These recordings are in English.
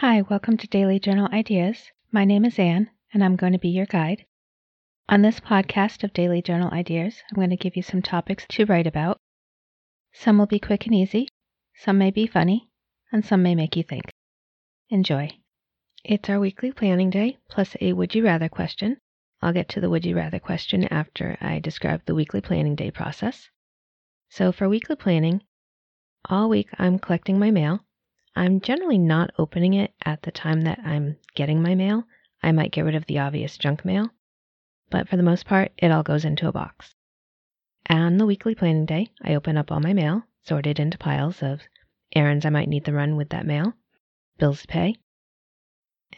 Hi, welcome to Daily Journal Ideas. My name is Anne, and I'm going to be your guide. On this podcast of Daily Journal Ideas, I'm going to give you some topics to write about. Some will be quick and easy, some may be funny, and some may make you think. Enjoy. It's our weekly planning day plus a would you rather question. I'll get to the would you rather question after I describe the weekly planning day process. So, for weekly planning, all week I'm collecting my mail. I'm generally not opening it at the time that I'm getting my mail. I might get rid of the obvious junk mail, but for the most part, it all goes into a box. On the weekly planning day, I open up all my mail, sorted into piles of errands I might need to run with that mail, bills to pay,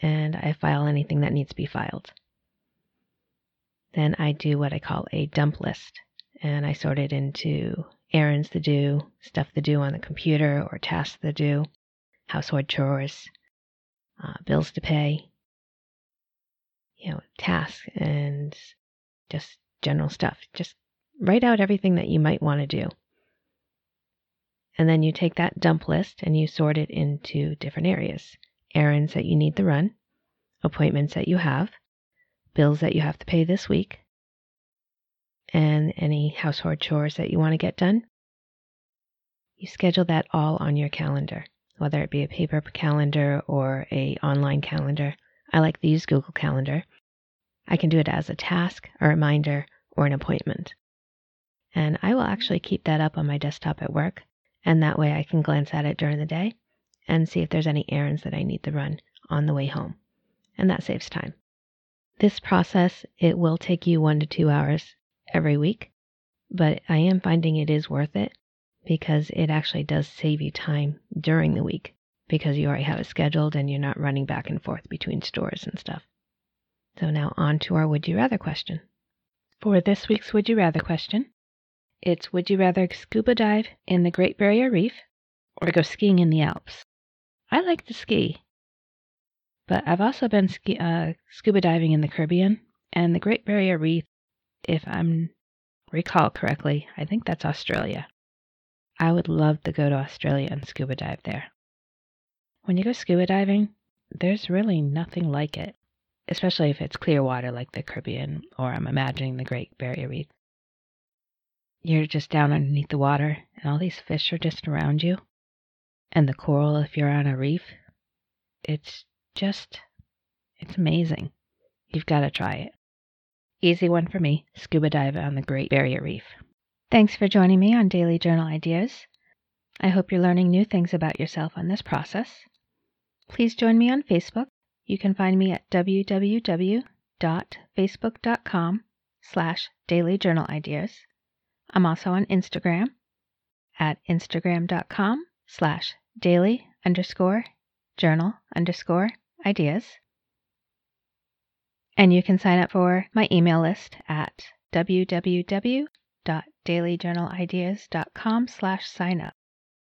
and I file anything that needs to be filed. Then I do what I call a dump list, and I sort it into errands to do, stuff to do on the computer, or tasks to do, household chores, uh, bills to pay, you know, tasks, and just general stuff. Just write out everything that you might want to do. And then you take that dump list and you sort it into different areas errands that you need to run, appointments that you have, bills that you have to pay this week, and any household chores that you want to get done. You schedule that all on your calendar, whether it be a paper calendar or a online calendar. I like to use Google Calendar. I can do it as a task, a reminder, or an appointment. And I will actually keep that up on my desktop at work, and that way I can glance at it during the day and see if there's any errands that I need to run on the way home. And that saves time. This process, it will take you one to two hours every week, but I am finding it is worth it because it actually does save you time during the week because you already have it scheduled and you're not running back and forth between stores and stuff. So now on to our would you rather question. For this week's would you rather question, it's would you rather scuba dive in the Great Barrier Reef or go skiing in the Alps? I like to ski, but I've also been ski, uh, scuba diving in the Caribbean and the Great Barrier Reef if I'm recall correctly, I think that's Australia. I would love to go to Australia and scuba dive there. When you go scuba diving, there's really nothing like it, especially if it's clear water like the Caribbean or I'm imagining the Great Barrier Reef. You're just down underneath the water and all these fish are just around you. And the coral if you're on a reef. It's just, it's amazing. You've got to try it. Easy one for me scuba dive on the Great Barrier Reef. Thanks for joining me on Daily Journal Ideas. I hope you're learning new things about yourself on this process. Please join me on Facebook. You can find me at www.facebook.com slash daily journal ideas. I'm also on Instagram at instagram.com slash daily underscore journal underscore ideas. And you can sign up for my email list at www.dailyjournalideas.com slash sign up.